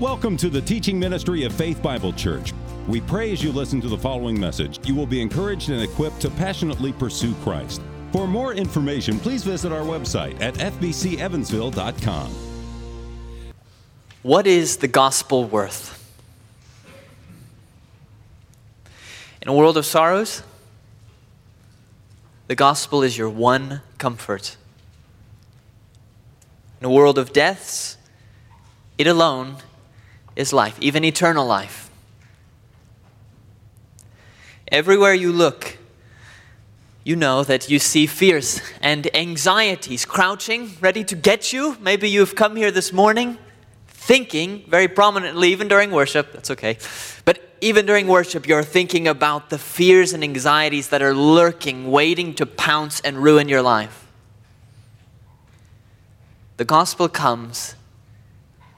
Welcome to the teaching ministry of Faith Bible Church. We pray as you listen to the following message, you will be encouraged and equipped to passionately pursue Christ. For more information, please visit our website at fbcevansville.com. What is the gospel worth? In a world of sorrows, the gospel is your one comfort. In a world of deaths, it alone is life, even eternal life. Everywhere you look, you know that you see fears and anxieties crouching, ready to get you. Maybe you've come here this morning thinking very prominently, even during worship, that's okay. But even during worship, you're thinking about the fears and anxieties that are lurking, waiting to pounce and ruin your life. The gospel comes,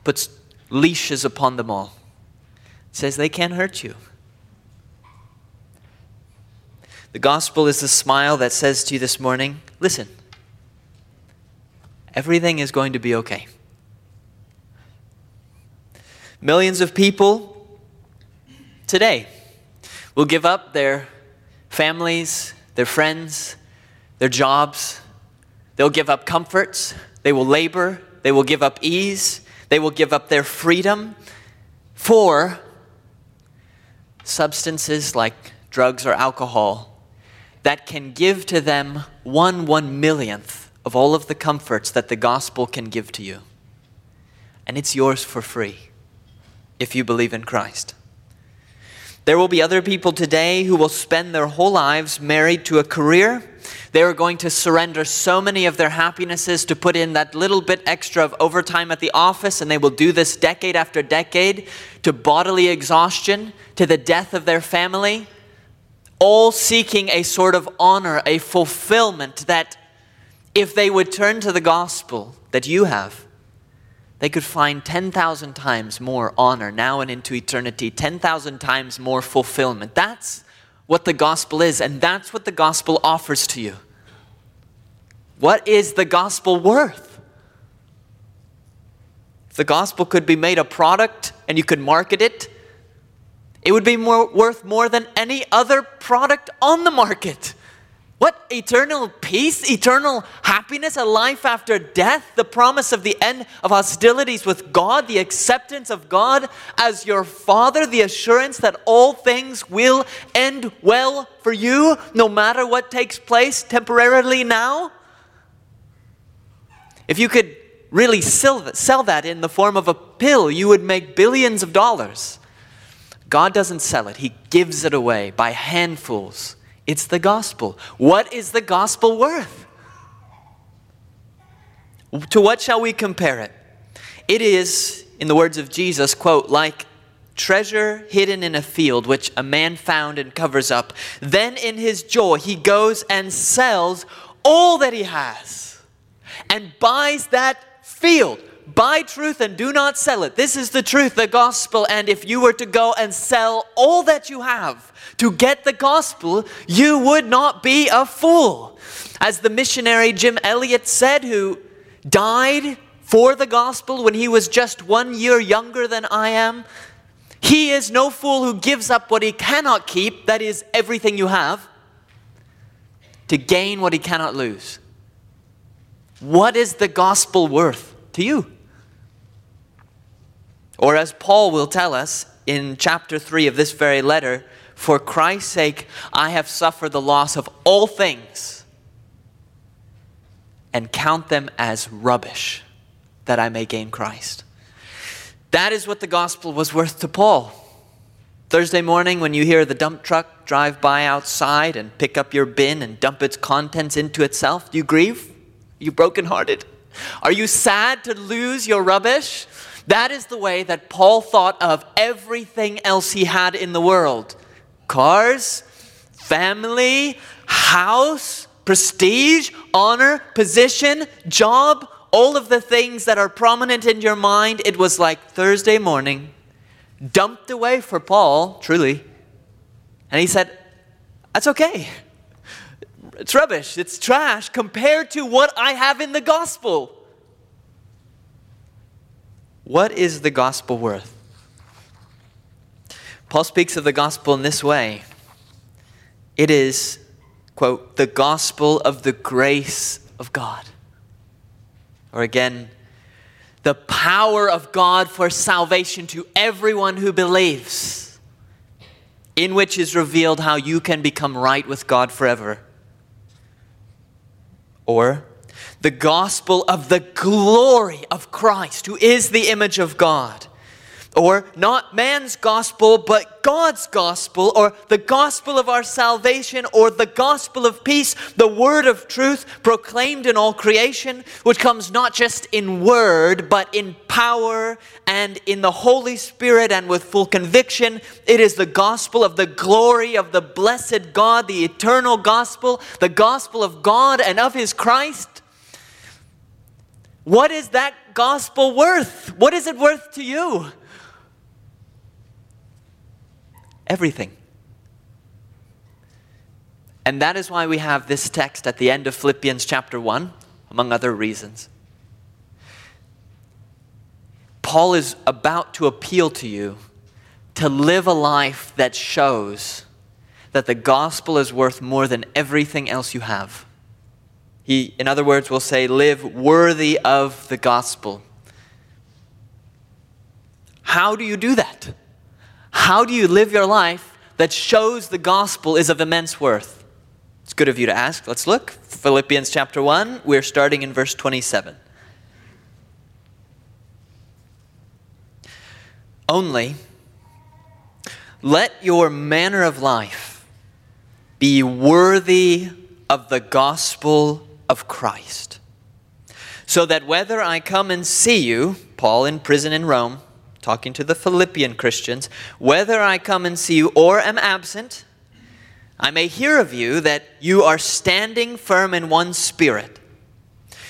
puts leashes upon them all. It says they can't hurt you. The gospel is the smile that says to you this morning listen, everything is going to be okay. Millions of people today will give up their families, their friends, their jobs. They'll give up comforts. They will labor. They will give up ease. They will give up their freedom for substances like drugs or alcohol that can give to them one one millionth of all of the comforts that the gospel can give to you. And it's yours for free if you believe in Christ. There will be other people today who will spend their whole lives married to a career. They are going to surrender so many of their happinesses to put in that little bit extra of overtime at the office, and they will do this decade after decade to bodily exhaustion, to the death of their family, all seeking a sort of honor, a fulfillment that if they would turn to the gospel that you have, they could find 10,000 times more honor now and into eternity, 10,000 times more fulfillment. That's what the gospel is, and that's what the gospel offers to you. What is the gospel worth? If the gospel could be made a product and you could market it, it would be more, worth more than any other product on the market. What eternal peace, eternal happiness, a life after death, the promise of the end of hostilities with God, the acceptance of God as your Father, the assurance that all things will end well for you, no matter what takes place temporarily now? If you could really sell, that in the form of a pill, you would make billions of dollars. God doesn't sell it, He gives it away by handfuls it's the gospel. What is the gospel worth? To what shall we compare it? It is, in the words of Jesus, quote, like treasure hidden in a field which a man found and covers up. Then in his joy he goes and sells all that he has and buys that field. Buy truth and do not sell it. This is the truth, the gospel. And if you were to go and sell all that you have, to get the gospel, you would not be a fool. As the missionary Jim Elliot said, who died for the gospel when he was just one year younger than I am, he is no fool who gives up what he cannot keep, that is, everything you have, to gain what he cannot lose. What is the gospel worth to you? Or as Paul will tell us in chapter 3 of this very letter, for Christ's sake, I have suffered the loss of all things and count them as rubbish that I may gain Christ. That is what the gospel was worth to Paul. Thursday morning, when you hear the dump truck drive by outside and pick up your bin and dump its contents into itself, do you grieve? Are you brokenhearted? Are you sad to lose your rubbish? That is the way that Paul thought of everything else he had in the world cars, family, house, prestige, honor, position, job, all of the things that are prominent in your mind. It was like Thursday morning, dumped away for Paul, truly. And he said, That's okay. It's rubbish, it's trash compared to what I have in the gospel. What is the gospel worth? Paul speaks of the gospel in this way it is, quote, the gospel of the grace of God. Or again, the power of God for salvation to everyone who believes, in which is revealed how you can become right with God forever. Or, the gospel of the glory of Christ, who is the image of God or not man's gospel, but God's gospel, or the gospel of our salvation, or the gospel of peace, the word of truth proclaimed in all creation, which comes not just in word, but in power and in the Holy Spirit and with full conviction. It is the gospel of the glory of the blessed God, the eternal gospel, the gospel of God and of his Christ. What is that gospel worth? What is it worth to you? everything. And that is why we have this text at the end of Philippians chapter 1, among other reasons. Paul is about to appeal to you to live a life that shows that the gospel is worth more than everything else you have. He, in other words, will say, live worthy of the gospel. How do you do that? How do you live your life that shows the gospel is of immense worth? It's good of you to ask. Let's look. Philippians chapter 1, we're starting in verse 27. Only let your manner of life be worthy of the gospel of Christ, so that whether I come and see you, Paul in prison in Rome, talking to the Philippian Christians, whether I come and see you or am absent, I may hear of you that you are standing firm in one spirit,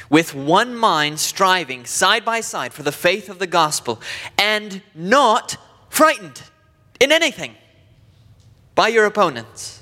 with one mind striving side by side for the faith of the gospel, and not frightened in anything by your opponents.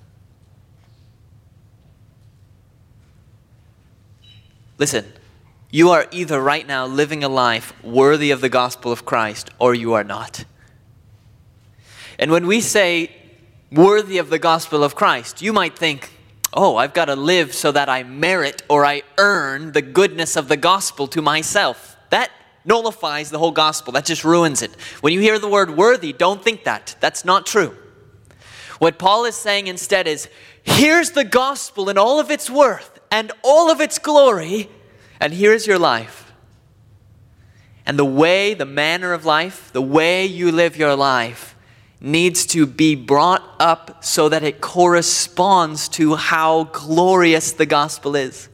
Listen, you are either right now living a life worthy of the gospel of Christ or you are not. And when we say worthy of the gospel of Christ, you might think, oh, I've got to live so that I merit or I earn the goodness of the gospel to myself. That nullifies the whole gospel. That just ruins it. When you hear the word worthy, don't think that. That's not true. What Paul is saying instead is here's the gospel in all of its worth and all of its glory and here's your life. And the way, the manner of life, the way you live your life needs to be brought up so that it corresponds to how glorious the gospel is.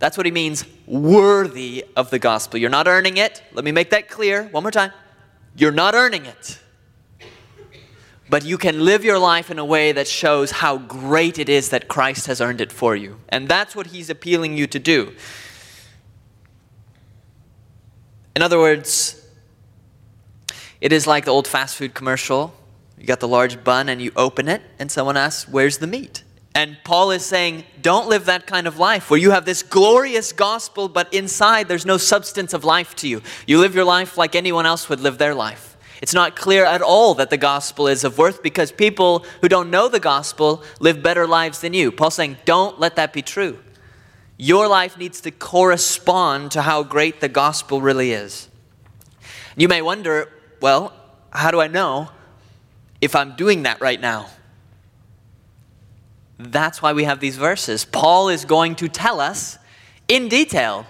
That's what he means, worthy of the gospel. You're not earning it. Let me make that clear one more time. You're not earning it. But you can live your life in a way that shows how great it is that Christ has earned it for you. And that's what he's appealing you to do. In other words, it is like the old fast food commercial. You got the large bun and you open it, and someone asks, Where's the meat? And Paul is saying, Don't live that kind of life where you have this glorious gospel, but inside there's no substance of life to you. You live your life like anyone else would live their life. It's not clear at all that the gospel is of worth because people who don't know the gospel live better lives than you. Paul's saying, don't let that be true. Your life needs to correspond to how great the gospel really is. You may wonder, well, how do I know if I'm doing that right now? That's why we have these verses. Paul is going to tell us in detail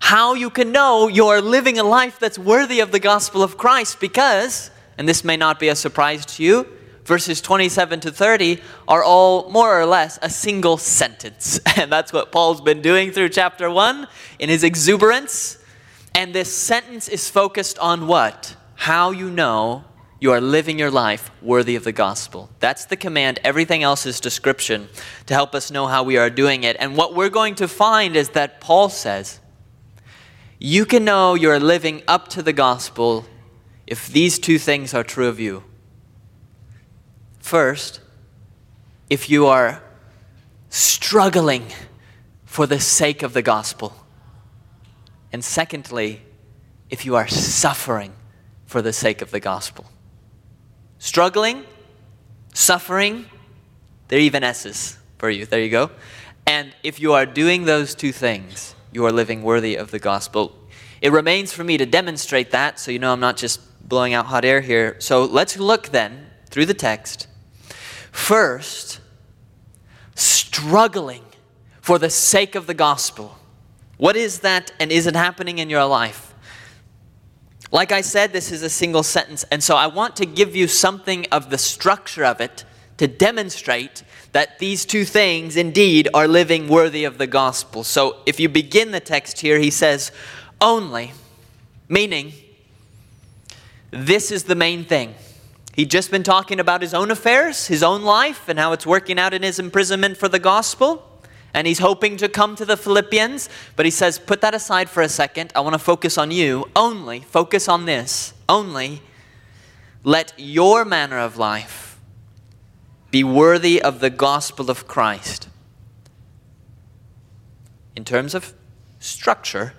how you can know you're living a life that's worthy of the gospel of Christ because, and this may not be a surprise to you, verses 27 to 30 are all more or less a single sentence. And that's what Paul's been doing through chapter 1 in his exuberance. And this sentence is focused on what? How you know you are living your life worthy of the gospel. That's the command. Everything else is description to help us know how we are doing it. And what we're going to find is that Paul says, you can know you're living up to the gospel if these two things are true of you. First, if you are struggling for the sake of the gospel. And secondly, if you are suffering for the sake of the gospel. Struggling, suffering, they're even S's for you. There you go. And if you are doing those two things, you are living worthy of the gospel. It remains for me to demonstrate that, so you know I'm not just blowing out hot air here. So let's look then through the text. First, struggling for the sake of the gospel. What is that, and is it happening in your life? Like I said, this is a single sentence, and so I want to give you something of the structure of it to demonstrate that these two things indeed are living worthy of the gospel. So if you begin the text here, he says, only, meaning, this is the main thing. He'd just been talking about his own affairs, his own life, and how it's working out in his imprisonment for the gospel and he's hoping to come to the Philippians, but he says, Put that aside for a second. I want to focus on you. Only, focus on this. Only let your manner of life be worthy of the gospel of Christ. In terms of structure,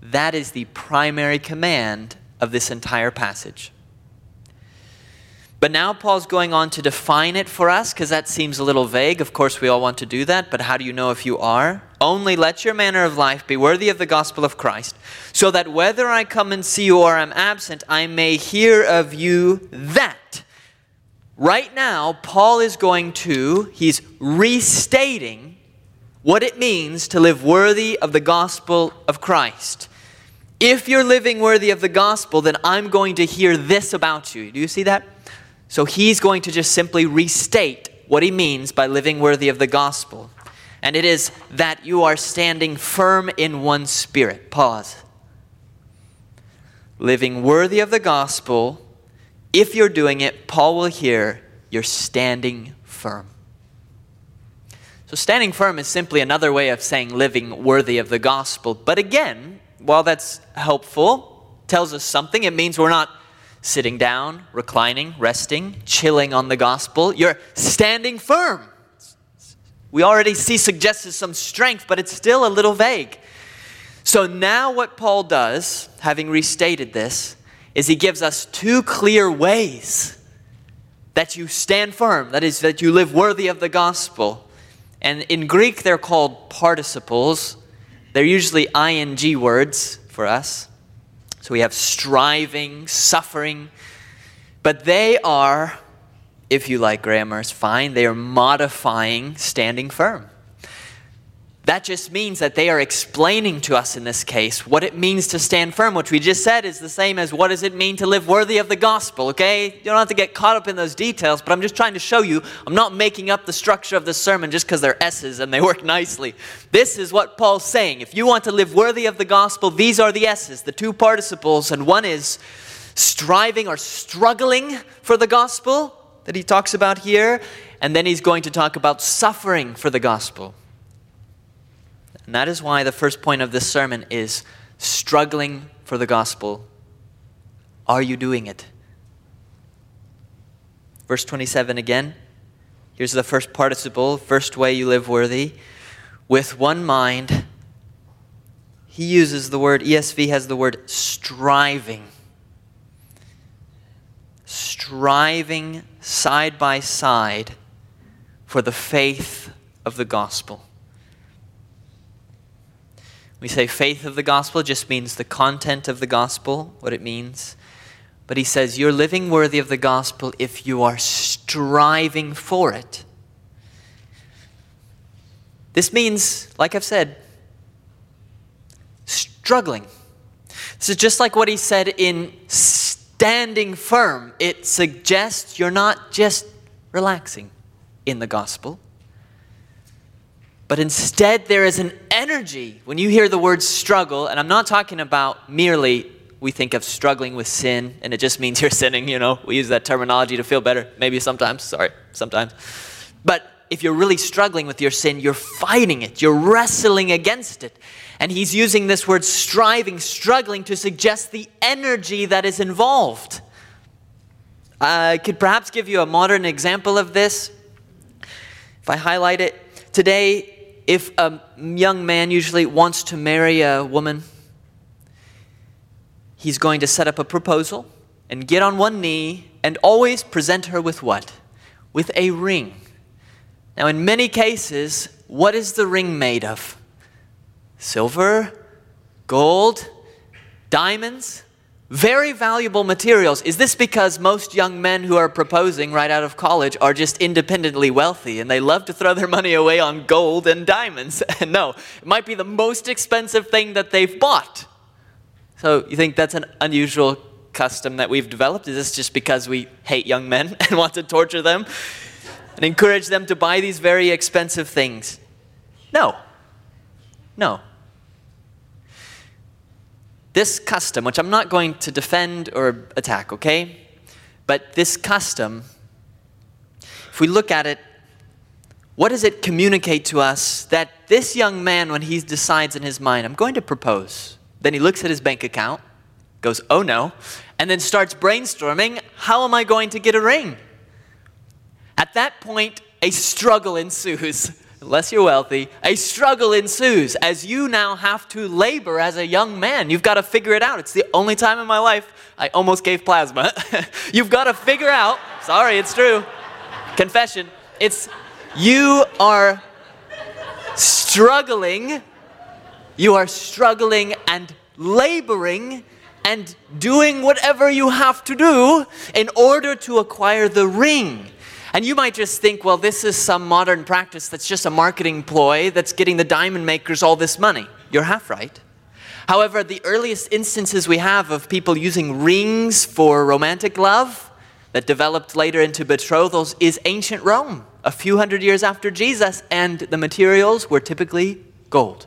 that is the primary command of this entire passage. But now Paul's going on to define it for us because that seems a little vague. Of course, we all want to do that, but how do you know if you are? Only let your manner of life be worthy of the gospel of Christ, so that whether I come and see you or I'm absent, I may hear of you that. Right now, Paul is going to, he's restating what it means to live worthy of the gospel of Christ. If you're living worthy of the gospel, then I'm going to hear this about you. Do you see that? So he's going to just simply restate what he means by living worthy of the gospel. And it is that you are standing firm in one spirit. Pause. Living worthy of the gospel, if you're doing it, Paul will hear you're standing firm. So, standing firm is simply another way of saying living worthy of the gospel. But again, while that's helpful, tells us something, it means we're not sitting down, reclining, resting, chilling on the gospel. You're standing firm. We already see suggested some strength, but it's still a little vague. So now, what Paul does, having restated this, is he gives us two clear ways that you stand firm, that is, that you live worthy of the gospel. And in Greek, they're called participles. They're usually ing words for us. So we have striving, suffering, but they are, if you like grammar, it's fine, they are modifying standing firm. That just means that they are explaining to us in this case what it means to stand firm, which we just said is the same as what does it mean to live worthy of the gospel, okay? You don't have to get caught up in those details, but I'm just trying to show you I'm not making up the structure of the sermon just because they're S's and they work nicely. This is what Paul's saying. If you want to live worthy of the gospel, these are the S's, the two participles, and one is striving or struggling for the gospel that he talks about here, and then he's going to talk about suffering for the gospel. And that is why the first point of this sermon is struggling for the gospel. Are you doing it? Verse 27 again. Here's the first participle, first way you live worthy. With one mind, he uses the word, ESV has the word striving. Striving side by side for the faith of the gospel. We say faith of the gospel just means the content of the gospel, what it means. But he says you're living worthy of the gospel if you are striving for it. This means, like I've said, struggling. This is just like what he said in standing firm. It suggests you're not just relaxing in the gospel, but instead, there is an energy when you hear the word struggle, and I'm not talking about merely we think of struggling with sin, and it just means you're sinning, you know. We use that terminology to feel better, maybe sometimes, sorry, sometimes. But if you're really struggling with your sin, you're fighting it, you're wrestling against it. And he's using this word striving, struggling, to suggest the energy that is involved. I could perhaps give you a modern example of this. If I highlight it, today, if a young man usually wants to marry a woman, he's going to set up a proposal and get on one knee and always present her with what? With a ring. Now, in many cases, what is the ring made of? Silver, gold, diamonds, very valuable materials. Is this because most young men who are proposing right out of college are just independently wealthy and they love to throw their money away on gold and diamonds? no, it might be the most expensive thing that they've bought. So, you think that's an unusual custom that we've developed? Is this just because we hate young men and want to torture them? and encourage them to buy these very expensive things? No. No. This custom, which I'm not going to defend or attack, okay? But this custom, if we look at it, what does it communicate to us that this young man, when he decides in his mind, I'm going to propose, then he looks at his bank account, goes, oh no, and then starts brainstorming, how am I going to get a ring? At that point, a struggle ensues. Unless you're wealthy, a struggle ensues as you now have to labor as a young man. You've got to figure it out. It's the only time in my life I almost gave plasma. You've got to figure out, sorry, it's true. Confession. It's you are struggling, you are struggling and laboring and doing whatever you have to do in order to acquire the ring and you might just think, well, this is some modern practice that's just a marketing ploy that's getting the diamond makers all this money. You're half right. However, the earliest instances we have of people using rings for romantic love that developed later into betrothals is ancient Rome, a few hundred years after Jesus, and the materials were typically gold.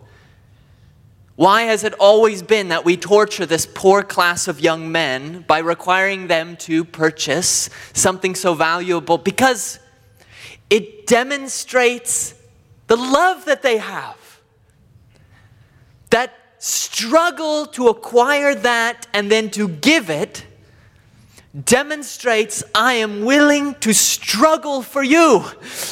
Why has it always been that we torture this poor class of young men by requiring them to purchase something so valuable? Because it demonstrates the love that they have. That struggle to acquire that and then to give it demonstrates I am willing to struggle for you.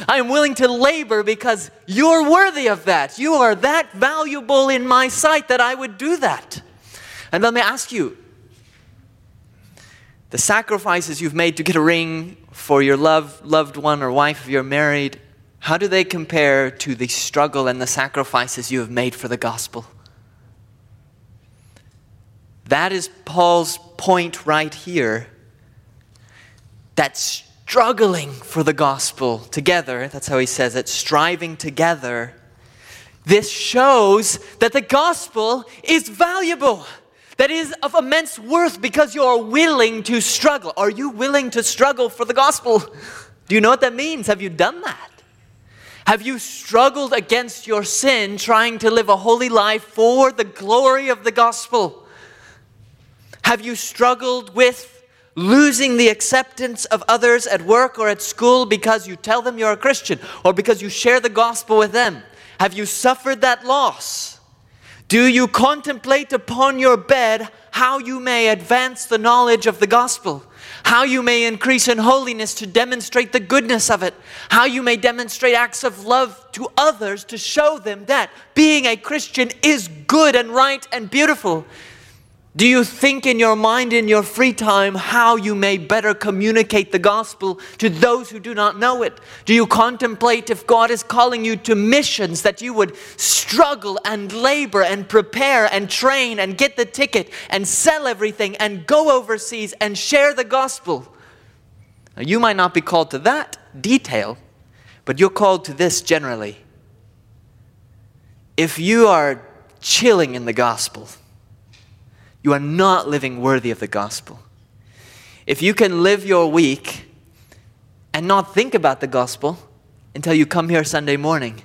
I am willing to labor because you're worthy of that. You are that valuable in my sight that I would do that. And let me ask you the sacrifices you've made to get a ring for your love, loved one or wife if you're married, how do they compare to the struggle and the sacrifices you have made for the gospel? That is Paul's point right here that struggling for the gospel together, that's how he says it, striving together, this shows that the gospel is valuable, that is of immense worth because you are willing to struggle. Are you willing to struggle for the gospel? Do you know what that means? Have you done that? Have you struggled against your sin trying to live a holy life for the glory of the gospel? Have you struggled with losing the acceptance of others at work or at school because you tell them you're a Christian or because you share the gospel with them? Have you suffered that loss? Do you contemplate upon your bed how you may advance the knowledge of the gospel? How you may increase in holiness to demonstrate the goodness of it? How you may demonstrate acts of love to others to show them that being a Christian is good and right and beautiful? Do you think in your mind, in your free time, how you may better communicate the gospel to those who do not know it? Do you contemplate if God is calling you to missions that you would struggle and labor and prepare and train and get the ticket and sell everything and go overseas and share the gospel? Now, you might not be called to that detail, but you're called to this generally. If you are chilling in the gospel, you are not living worthy of the gospel. If you can live your week and not think about the gospel until you come here Sunday morning,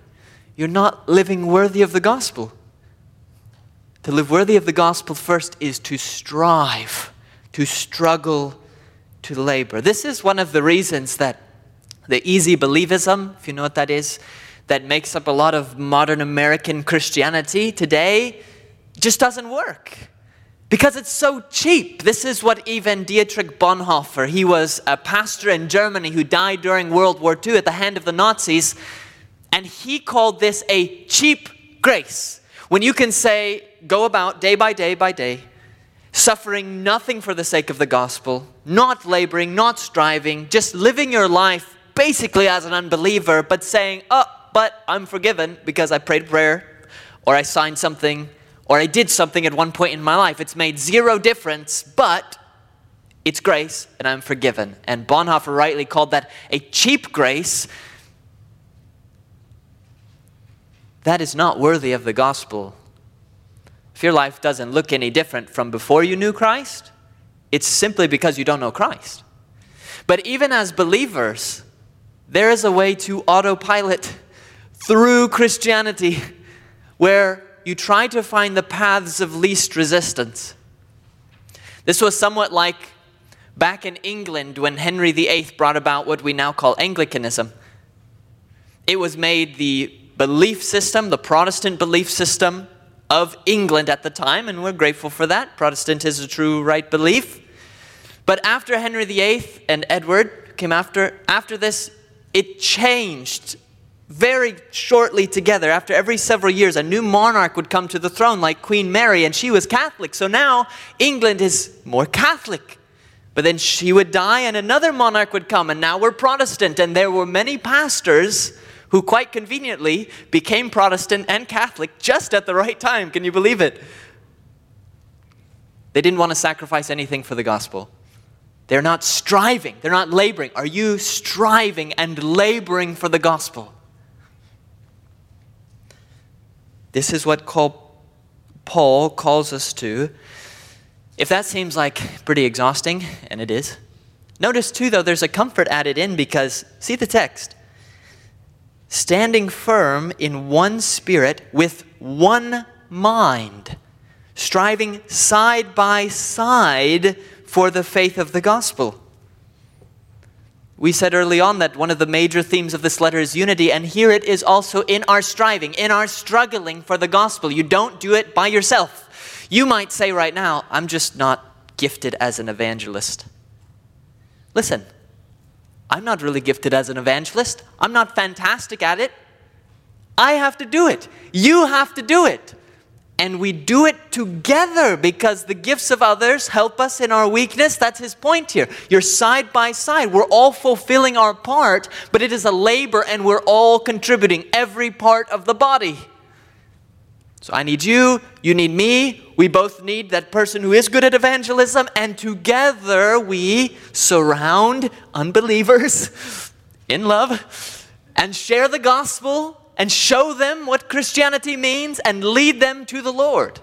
you're not living worthy of the gospel. To live worthy of the gospel first is to strive, to struggle, to labor. This is one of the reasons that the easy believism, if you know what that is, that makes up a lot of modern American Christianity today just doesn't work because it's so cheap. This is what even Dietrich Bonhoeffer, he was a pastor in Germany who died during World War II at the hand of the Nazis, and he called this a cheap grace. When you can say, go about day by day by day, suffering nothing for the sake of the gospel, not laboring, not striving, just living your life basically as an unbeliever, but saying, oh, but I'm forgiven because I prayed prayer or I signed something or I did something at one point in my life. It's made zero difference, but it's grace and I'm forgiven. And Bonhoeffer rightly called that a cheap grace. That is not worthy of the gospel. If your life doesn't look any different from before you knew Christ, it's simply because you don't know Christ. But even as believers, there is a way to autopilot through Christianity where you try to find the paths of least resistance. This was somewhat like back in England when Henry VIII brought about what we now call Anglicanism. It was made the belief system, the Protestant belief system of England at the time, and we're grateful for that. Protestant is a true right belief. But after Henry VIII and Edward came after, after this, it changed very shortly together. After every several years, a new monarch would come to the throne, like Queen Mary, and she was Catholic. So now England is more Catholic. But then she would die, and another monarch would come, and now we're Protestant. And there were many pastors who, quite conveniently, became Protestant and Catholic just at the right time. Can you believe it? They didn't want to sacrifice anything for the gospel. They're not striving, they're not laboring. Are you striving and laboring for the gospel? This is what Paul calls us to. If that seems like pretty exhausting, and it is, notice too, though, there's a comfort added in because, see the text. Standing firm in one spirit with one mind, striving side by side for the faith of the gospel. We said early on that one of the major themes of this letter is unity, and here it is also in our striving, in our struggling for the gospel. You don't do it by yourself. You might say right now, I'm just not gifted as an evangelist. Listen, I'm not really gifted as an evangelist. I'm not fantastic at it. I have to do it. You have to do it and we do it together because the gifts of others help us in our weakness. That's his point here. You're side by side. We're all fulfilling our part, but it is a labor and we're all contributing, every part of the body. So I need you, you need me, we both need that person who is good at evangelism, and together we surround unbelievers in love and share the gospel and show them what Christianity means and lead them to the Lord.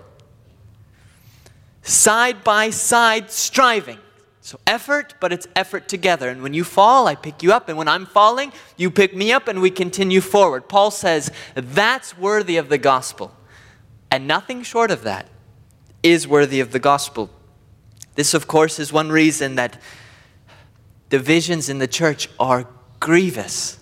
Side by side striving. So, effort, but it's effort together. And when you fall, I pick you up. And when I'm falling, you pick me up and we continue forward. Paul says that's worthy of the gospel. And nothing short of that is worthy of the gospel. This, of course, is one reason that divisions in the church are grievous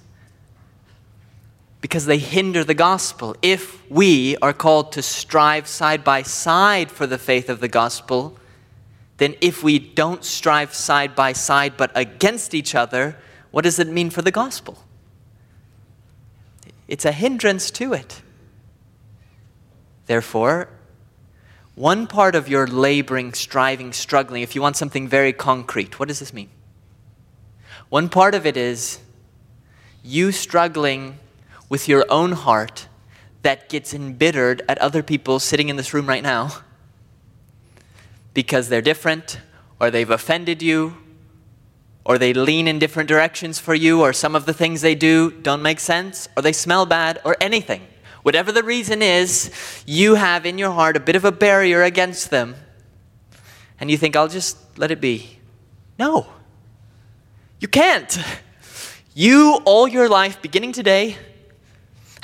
because they hinder the gospel. If we are called to strive side by side for the faith of the gospel, then if we don't strive side by side but against each other, what does it mean for the gospel? It's a hindrance to it. Therefore, one part of your laboring, striving, struggling, if you want something very concrete, what does this mean? One part of it is you struggling with your own heart that gets embittered at other people sitting in this room right now because they're different or they've offended you or they lean in different directions for you or some of the things they do don't make sense or they smell bad or anything. Whatever the reason is, you have in your heart a bit of a barrier against them and you think, I'll just let it be. No, you can't. You, all your life, beginning today,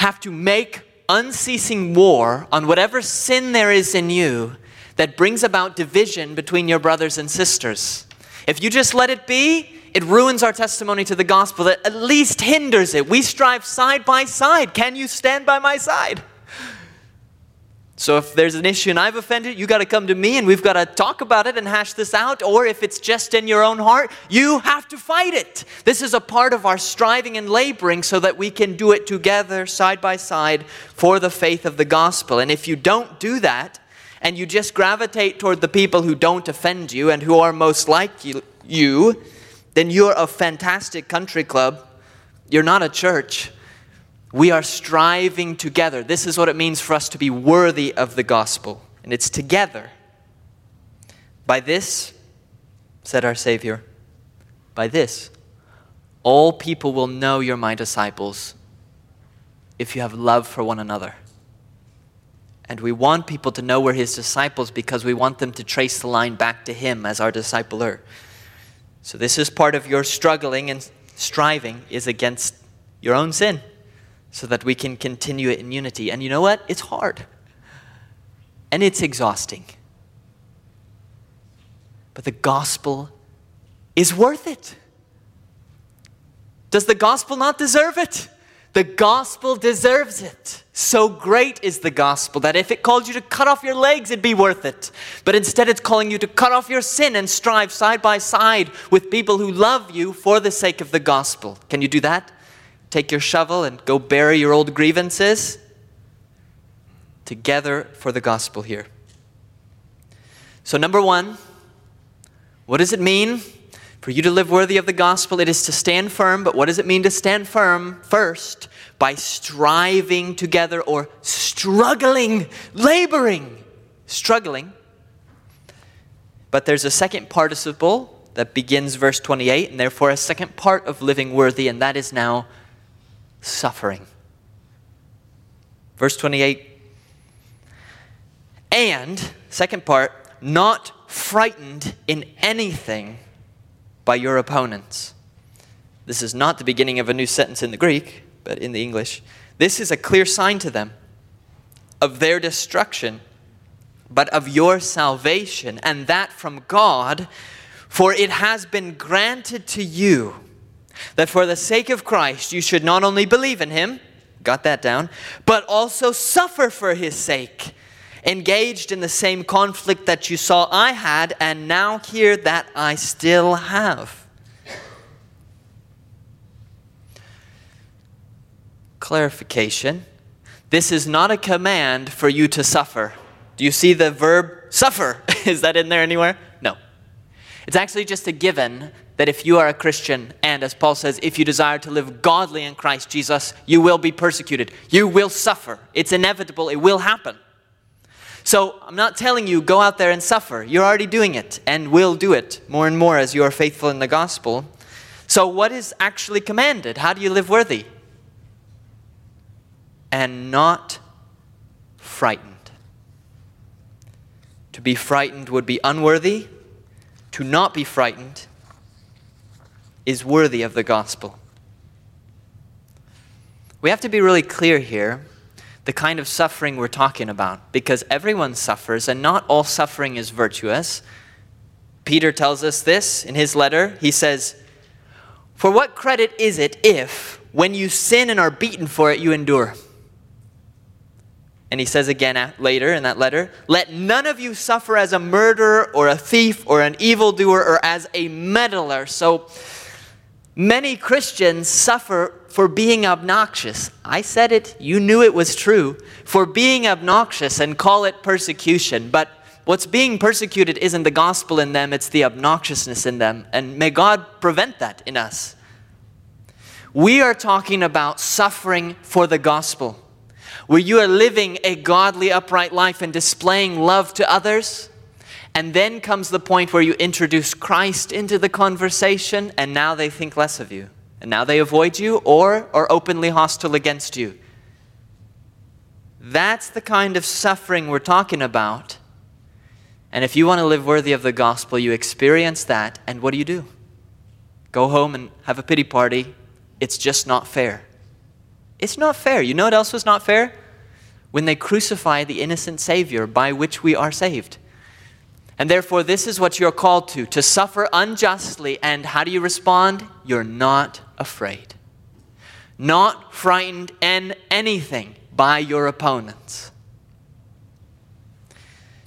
have to make unceasing war on whatever sin there is in you that brings about division between your brothers and sisters. If you just let it be, it ruins our testimony to the gospel. It at least hinders it. We strive side by side. Can you stand by my side? So if there's an issue and I've offended, you got to come to me and we've got to talk about it and hash this out. Or if it's just in your own heart, you have to fight it. This is a part of our striving and laboring so that we can do it together, side by side, for the faith of the gospel. And if you don't do that, and you just gravitate toward the people who don't offend you and who are most like you, then you're a fantastic country club. You're not a church. We are striving together. This is what it means for us to be worthy of the gospel. And it's together. By this, said our Savior, by this, all people will know you're my disciples if you have love for one another. And we want people to know we're his disciples because we want them to trace the line back to him as our discipler. So this is part of your struggling and striving is against your own sin so that we can continue it in unity. And you know what? It's hard. And it's exhausting. But the gospel is worth it. Does the gospel not deserve it? The gospel deserves it. So great is the gospel that if it called you to cut off your legs, it'd be worth it. But instead, it's calling you to cut off your sin and strive side by side with people who love you for the sake of the gospel. Can you do that? Take your shovel and go bury your old grievances together for the gospel here. So, number one, what does it mean for you to live worthy of the gospel, it is to stand firm. But what does it mean to stand firm? First, by striving together or struggling, laboring, struggling. But there's a second participle that begins verse 28, and therefore a second part of living worthy, and that is now suffering. Verse 28. And, second part, not frightened in anything by your opponents. This is not the beginning of a new sentence in the Greek, but in the English. This is a clear sign to them of their destruction, but of your salvation, and that from God. For it has been granted to you that for the sake of Christ you should not only believe in him, got that down, but also suffer for his sake engaged in the same conflict that you saw I had, and now hear that I still have. Clarification this is not a command for you to suffer. Do you see the verb suffer? is that in there anywhere? No. It's actually just a given that if you are a Christian, and as Paul says, if you desire to live godly in Christ Jesus, you will be persecuted. You will suffer. It's inevitable. It will happen. So I'm not telling you go out there and suffer. You're already doing it and will do it more and more as you are faithful in the gospel. So, what is actually commanded? How do you live worthy? And not frightened. To be frightened would be unworthy. To not be frightened is worthy of the gospel. We have to be really clear here the kind of suffering we're talking about because everyone suffers and not all suffering is virtuous. Peter tells us this in his letter. He says, For what credit is it if, when you sin and are beaten for it, you endure? And he says again later in that letter, Let none of you suffer as a murderer or a thief or an evildoer or as a meddler. So many Christians suffer for being obnoxious. I said it, you knew it was true, for being obnoxious and call it persecution. But what's being persecuted isn't the gospel in them, it's the obnoxiousness in them. And may God prevent that in us. We are talking about suffering for the gospel, where you are living a godly, upright life and displaying love to others. And then comes the point where you introduce Christ into the conversation, and now they think less of you and now they avoid you or are openly hostile against you. That's the kind of suffering we're talking about. And if you want to live worthy of the gospel, you experience that, and what do you do? Go home and have a pity party. It's just not fair. It's not fair. You know what else was not fair? when they crucify the innocent Savior by which we are saved. And therefore, this is what you're called to to suffer unjustly. And how do you respond? You're not afraid, not frightened in anything by your opponents.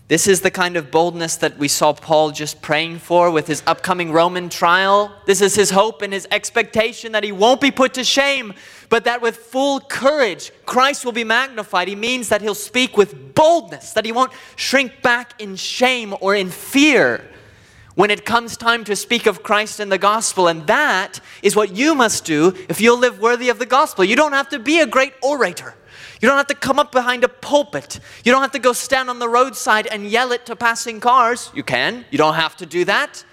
This is the kind of boldness that we saw Paul just praying for with his upcoming Roman trial. This is his hope and his expectation that he won't be put to shame, but that with full courage, Christ will be magnified. He means that he'll speak with boldness, that he won't shrink back in shame or in fear when it comes time to speak of Christ and the gospel. And that is what you must do if you'll live worthy of the gospel. You don't have to be a great orator. You don't have to come up behind a pulpit. You don't have to go stand on the roadside and yell it to passing cars. You can. You don't have to do that.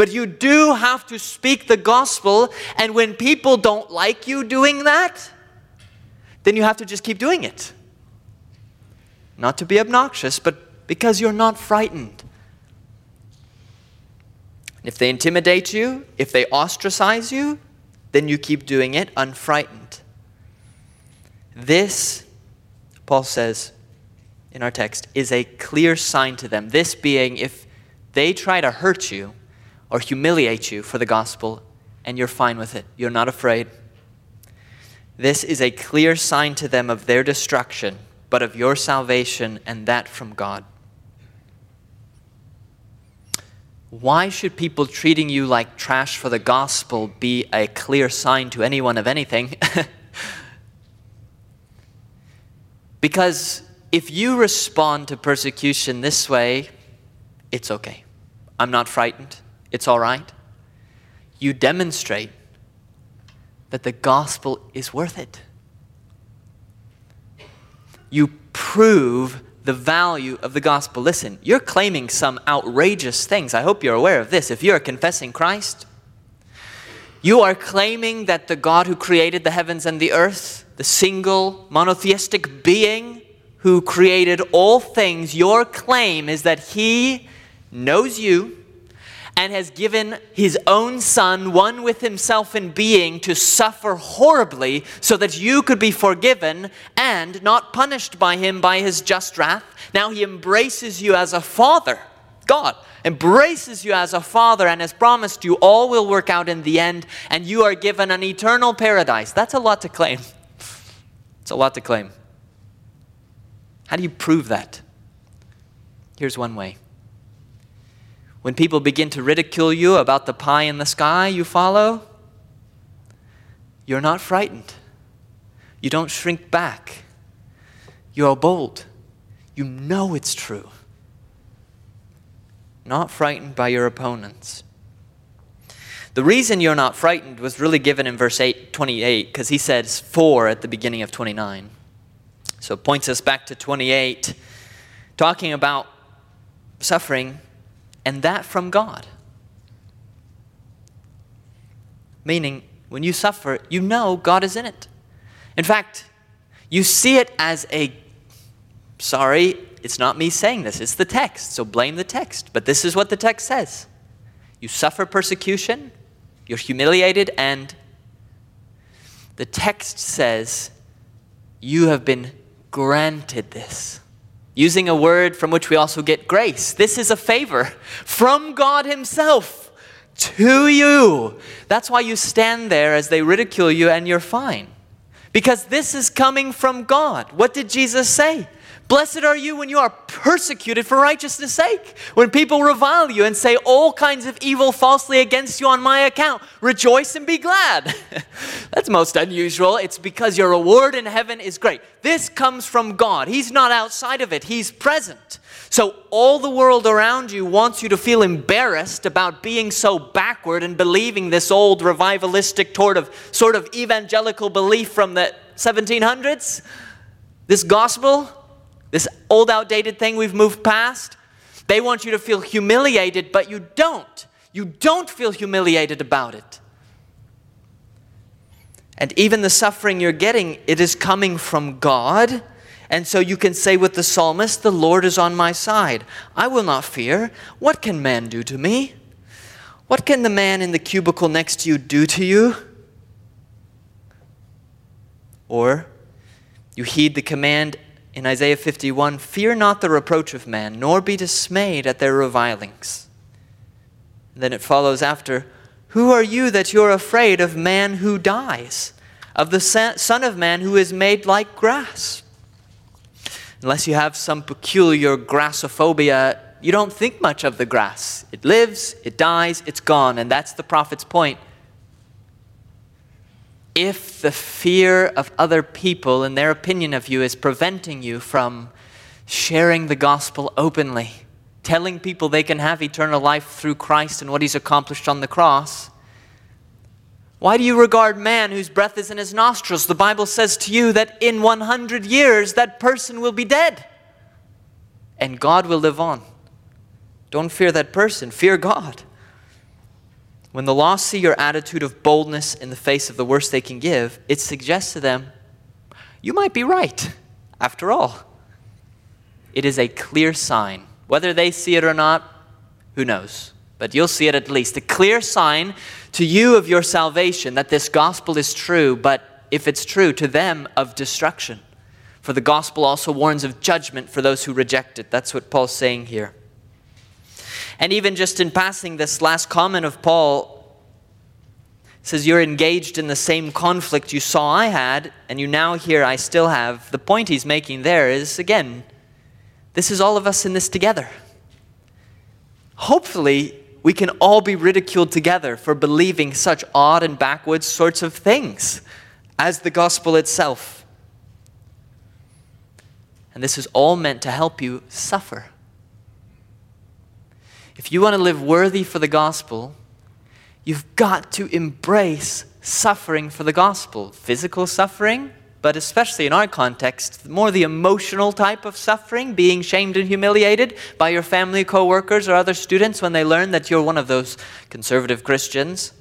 But you do have to speak the gospel. And when people don't like you doing that, then you have to just keep doing it. Not to be obnoxious, but because you're not frightened. If they intimidate you, if they ostracize you, then you keep doing it unfrightened. This Paul says in our text, is a clear sign to them. This being, if they try to hurt you or humiliate you for the gospel and you're fine with it, you're not afraid. This is a clear sign to them of their destruction, but of your salvation and that from God. Why should people treating you like trash for the gospel be a clear sign to anyone of anything? Because if you respond to persecution this way, it's okay. I'm not frightened. It's all right. You demonstrate that the gospel is worth it. You prove the value of the gospel. Listen, you're claiming some outrageous things. I hope you're aware of this. If you're confessing Christ, you are claiming that the God who created the heavens and the earth the single monotheistic being who created all things, your claim is that he knows you and has given his own son, one with himself in being, to suffer horribly so that you could be forgiven and not punished by him by his just wrath. Now he embraces you as a father. God embraces you as a father and has promised you all will work out in the end, and you are given an eternal paradise. That's a lot to claim. It's a lot to claim. How do you prove that? Here's one way. When people begin to ridicule you about the pie in the sky you follow, you're not frightened. You don't shrink back. You're bold. You know it's true. Not frightened by your opponents. The reason you're not frightened was really given in verse 8, 28, because he says 4 at the beginning of 29. So it points us back to 28, talking about suffering, and that from God. Meaning, when you suffer, you know God is in it. In fact, you see it as a sorry, it's not me saying this, it's the text, so blame the text. But this is what the text says You suffer persecution, you're humiliated, and the text says, You have been granted this. Using a word from which we also get grace. This is a favor from God Himself to you. That's why you stand there as they ridicule you and you're fine. Because this is coming from God. What did Jesus say? Blessed are you when you are persecuted for righteousness' sake, when people revile you and say all kinds of evil falsely against you on my account. Rejoice and be glad. That's most unusual. It's because your reward in heaven is great. This comes from God. He's not outside of it, He's present. So, all the world around you wants you to feel embarrassed about being so backward and believing this old revivalistic sort of, sort of evangelical belief from the 1700s. This gospel, this old, outdated thing we've moved past, they want you to feel humiliated, but you don't. You don't feel humiliated about it. And even the suffering you're getting, it is coming from God. And so you can say with the psalmist, The Lord is on my side. I will not fear. What can man do to me? What can the man in the cubicle next to you do to you? Or you heed the command in Isaiah 51 Fear not the reproach of man, nor be dismayed at their revilings. And then it follows after Who are you that you're afraid of man who dies, of the Son of Man who is made like grass? Unless you have some peculiar grassophobia, you don't think much of the grass. It lives, it dies, it's gone, and that's the prophet's point if the fear of other people and their opinion of you is preventing you from sharing the gospel openly, telling people they can have eternal life through Christ and what he's accomplished on the cross, why do you regard man whose breath is in his nostrils? The Bible says to you that in 100 years that person will be dead and God will live on. Don't fear that person, fear God. When the lost see your attitude of boldness in the face of the worst they can give, it suggests to them, you might be right, after all. It is a clear sign. Whether they see it or not, who knows? But you'll see it at least. A clear sign to you of your salvation that this gospel is true, but if it's true, to them of destruction. For the gospel also warns of judgment for those who reject it. That's what Paul's saying here. And even just in passing, this last comment of Paul says, You're engaged in the same conflict you saw I had, and you now hear I still have. The point he's making there is, again, this is all of us in this together. Hopefully, we can all be ridiculed together for believing such odd and backwards sorts of things as the gospel itself. And this is all meant to help you suffer. If you want to live worthy for the gospel, you've got to embrace suffering for the gospel. Physical suffering, but especially in our context, more the emotional type of suffering, being shamed and humiliated by your family, co-workers, or other students when they learn that you're one of those conservative Christians.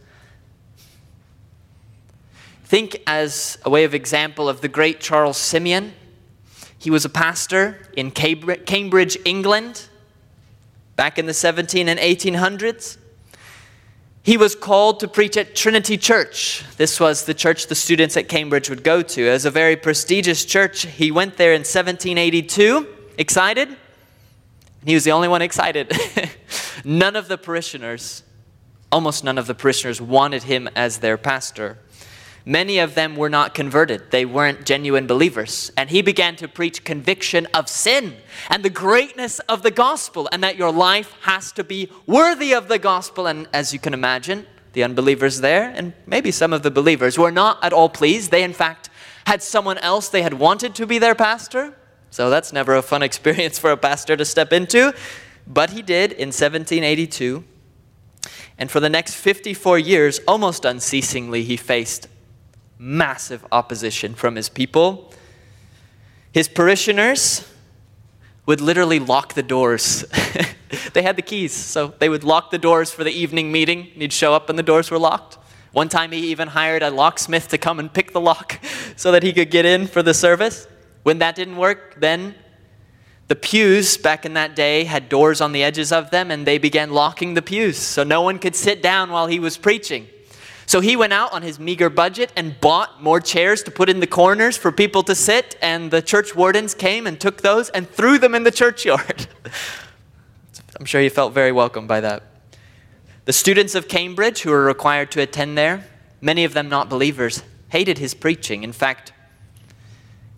Think as a way of example of the great Charles Simeon. He was a pastor in Cambridge, England back in the 17 and 1800s. He was called to preach at Trinity Church. This was the church the students at Cambridge would go to. It was a very prestigious church. He went there in 1782. Excited? He was the only one excited. none of the parishioners, almost none of the parishioners, wanted him as their pastor. Many of them were not converted. They weren't genuine believers. And he began to preach conviction of sin and the greatness of the gospel, and that your life has to be worthy of the gospel. And as you can imagine, the unbelievers there, and maybe some of the believers, were not at all pleased. They, in fact, had someone else they had wanted to be their pastor. So that's never a fun experience for a pastor to step into. But he did in 1782. And for the next 54 years, almost unceasingly, he faced massive opposition from his people. His parishioners would literally lock the doors. they had the keys, so they would lock the doors for the evening meeting, he'd show up and the doors were locked. One time he even hired a locksmith to come and pick the lock so that he could get in for the service. When that didn't work, then the pews back in that day had doors on the edges of them, and they began locking the pews so no one could sit down while he was preaching. So he went out on his meager budget and bought more chairs to put in the corners for people to sit, and the church wardens came and took those and threw them in the churchyard. I'm sure he felt very welcome by that. The students of Cambridge who were required to attend there, many of them not believers, hated his preaching. In fact,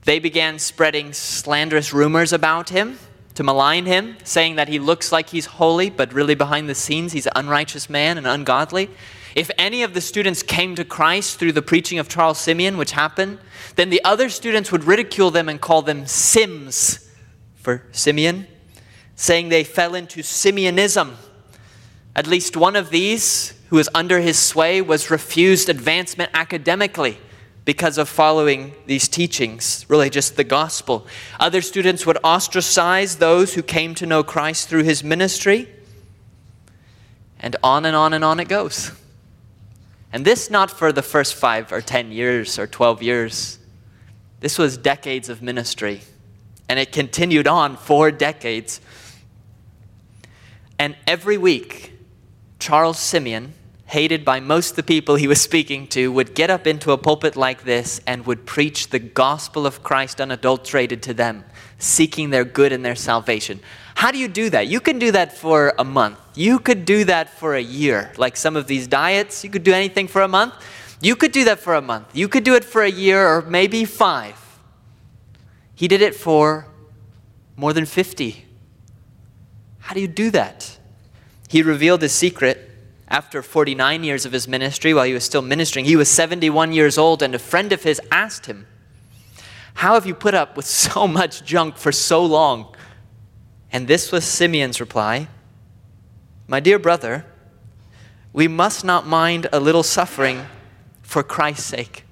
they began spreading slanderous rumors about him to malign him, saying that he looks like he's holy, but really behind the scenes he's an unrighteous man and ungodly. If any of the students came to Christ through the preaching of Charles Simeon, which happened, then the other students would ridicule them and call them Sims for Simeon, saying they fell into Simeonism. At least one of these, who was under his sway, was refused advancement academically because of following these teachings, really just the gospel. Other students would ostracize those who came to know Christ through his ministry. And on and on and on it goes. And this not for the first five or 10 years or 12 years. This was decades of ministry. And it continued on for decades. And every week, Charles Simeon hated by most of the people he was speaking to, would get up into a pulpit like this and would preach the gospel of Christ unadulterated to them, seeking their good and their salvation. How do you do that? You can do that for a month. You could do that for a year. Like some of these diets, you could do anything for a month. You could do that for a month. You could do it for a year or maybe five. He did it for more than 50. How do you do that? He revealed his secret after 49 years of his ministry while he was still ministering. He was 71 years old, and a friend of his asked him, How have you put up with so much junk for so long? And this was Simeon's reply My dear brother, we must not mind a little suffering for Christ's sake.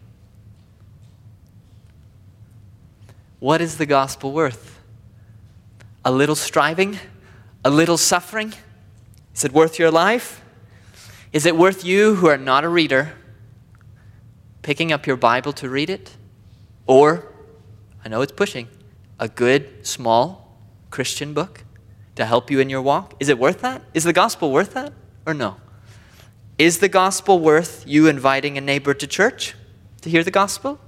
What is the gospel worth? A little striving? A little suffering? Is it worth your life? Is it worth you, who are not a reader, picking up your Bible to read it? Or, I know it's pushing, a good, small Christian book to help you in your walk? Is it worth that? Is the gospel worth that? Or no? Is the gospel worth you inviting a neighbor to church to hear the gospel?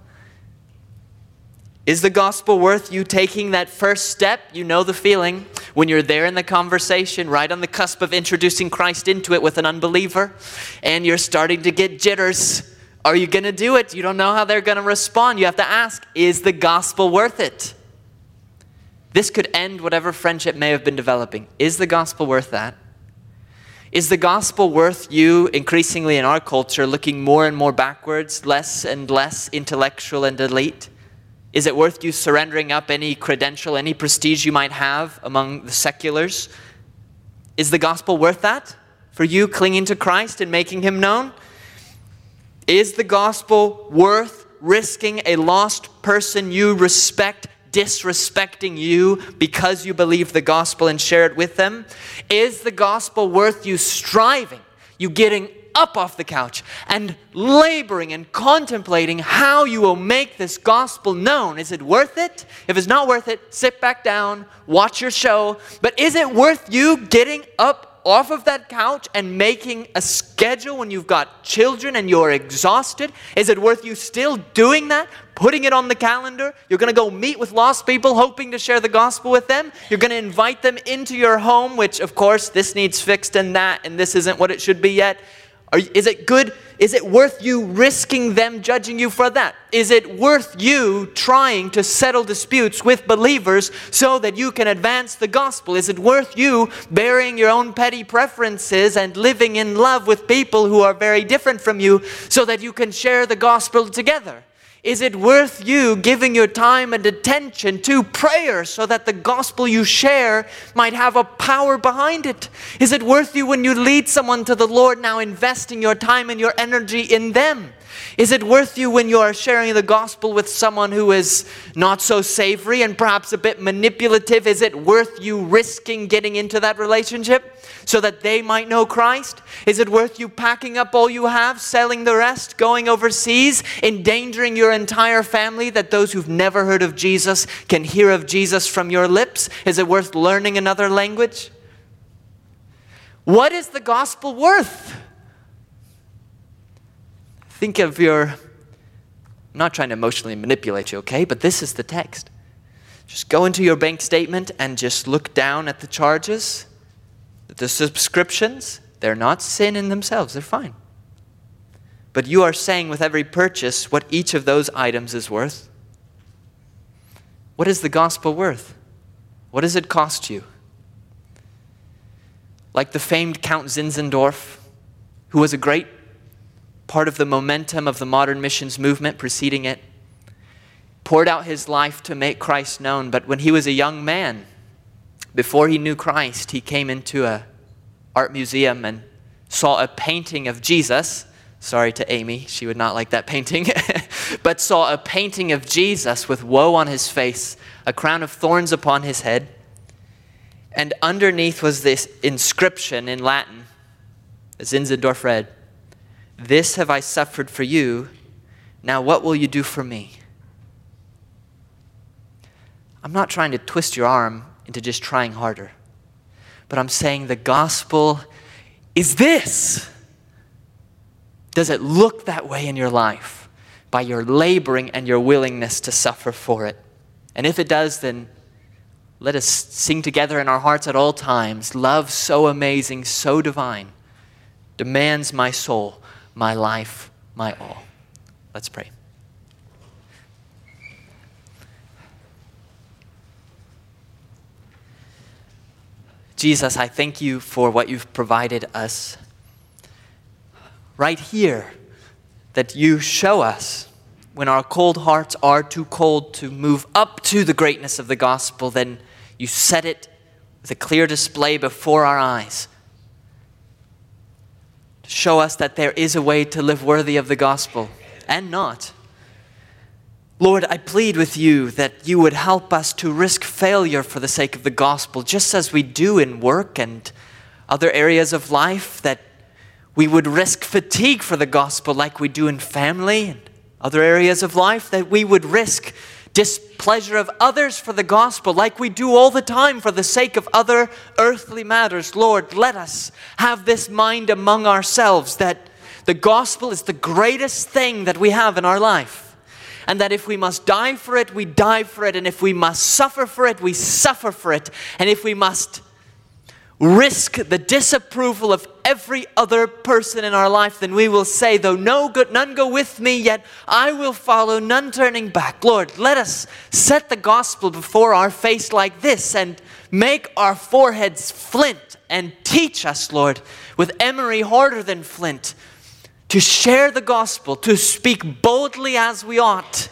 Is the gospel worth you taking that first step? You know the feeling when you're there in the conversation, right on the cusp of introducing Christ into it with an unbeliever, and you're starting to get jitters. Are you going to do it? You don't know how they're going to respond. You have to ask, is the gospel worth it? This could end whatever friendship may have been developing. Is the gospel worth that? Is the gospel worth you, increasingly in our culture, looking more and more backwards, less and less intellectual and elite? Is it worth you surrendering up any credential, any prestige you might have among the seculars? Is the gospel worth that? For you clinging to Christ and making him known? Is the gospel worth risking a lost person you respect disrespecting you because you believe the gospel and share it with them? Is the gospel worth you striving, you getting up off the couch and laboring and contemplating how you will make this gospel known. Is it worth it? If it's not worth it, sit back down, watch your show. But is it worth you getting up off of that couch and making a schedule when you've got children and you're exhausted? Is it worth you still doing that? Putting it on the calendar? You're going to go meet with lost people hoping to share the gospel with them? You're going to invite them into your home, which, of course, this needs fixed and that, and this isn't what it should be yet. Are, is it good? Is it worth you risking them judging you for that? Is it worth you trying to settle disputes with believers so that you can advance the gospel? Is it worth you burying your own petty preferences and living in love with people who are very different from you so that you can share the gospel together? Is it worth you giving your time and attention to prayer so that the gospel you share might have a power behind it? Is it worth you when you lead someone to the Lord now investing your time and your energy in them? Is it worth you when you are sharing the gospel with someone who is not so savory and perhaps a bit manipulative? Is it worth you risking getting into that relationship so that they might know Christ? Is it worth you packing up all you have, selling the rest, going overseas, endangering your entire family that those who've never heard of Jesus can hear of Jesus from your lips? Is it worth learning another language? What is the gospel worth? Think of your, I'm not trying to emotionally manipulate you, okay? But this is the text. Just go into your bank statement and just look down at the charges, the subscriptions. They're not sin in themselves, they're fine. But you are saying with every purchase what each of those items is worth. What is the gospel worth? What does it cost you? Like the famed Count Zinzendorf, who was a great part of the momentum of the modern missions movement preceding it, poured out his life to make Christ known. But when he was a young man, before he knew Christ, he came into a art museum and saw a painting of Jesus. Sorry to Amy, she would not like that painting. but saw a painting of Jesus with woe on his face, a crown of thorns upon his head. And underneath was this inscription in Latin, Zinzendorf read this have I suffered for you. Now what will you do for me? I'm not trying to twist your arm into just trying harder, but I'm saying the gospel is this. Does it look that way in your life by your laboring and your willingness to suffer for it? And if it does, then let us sing together in our hearts at all times. Love so amazing, so divine, demands my soul, my life, my all. Let's pray. Jesus, I thank you for what you've provided us right here, that you show us when our cold hearts are too cold to move up to the greatness of the gospel, then you set it with a clear display before our eyes show us that there is a way to live worthy of the gospel and not. Lord, I plead with you that you would help us to risk failure for the sake of the gospel, just as we do in work and other areas of life, that we would risk fatigue for the gospel like we do in family and other areas of life, that we would risk displeasure of others for the gospel like we do all the time for the sake of other earthly matters. Lord, let us have this mind among ourselves that the gospel is the greatest thing that we have in our life and that if we must die for it, we die for it, and if we must suffer for it, we suffer for it, and if we must risk the disapproval of every other person in our life, then we will say, though no good, none go with me, yet I will follow, none turning back. Lord, let us set the gospel before our face like this and make our foreheads flint and teach us, Lord, with emery harder than flint to share the gospel, to speak boldly as we ought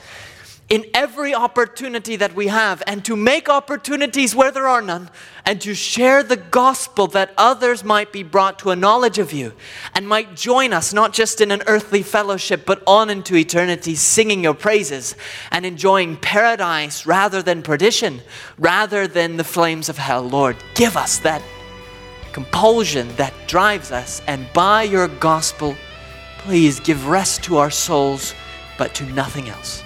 in every opportunity that we have, and to make opportunities where there are none, and to share the gospel that others might be brought to a knowledge of you and might join us not just in an earthly fellowship, but on into eternity, singing your praises and enjoying paradise rather than perdition, rather than the flames of hell. Lord, give us that compulsion that drives us, and by your gospel, Please give rest to our souls, but to nothing else.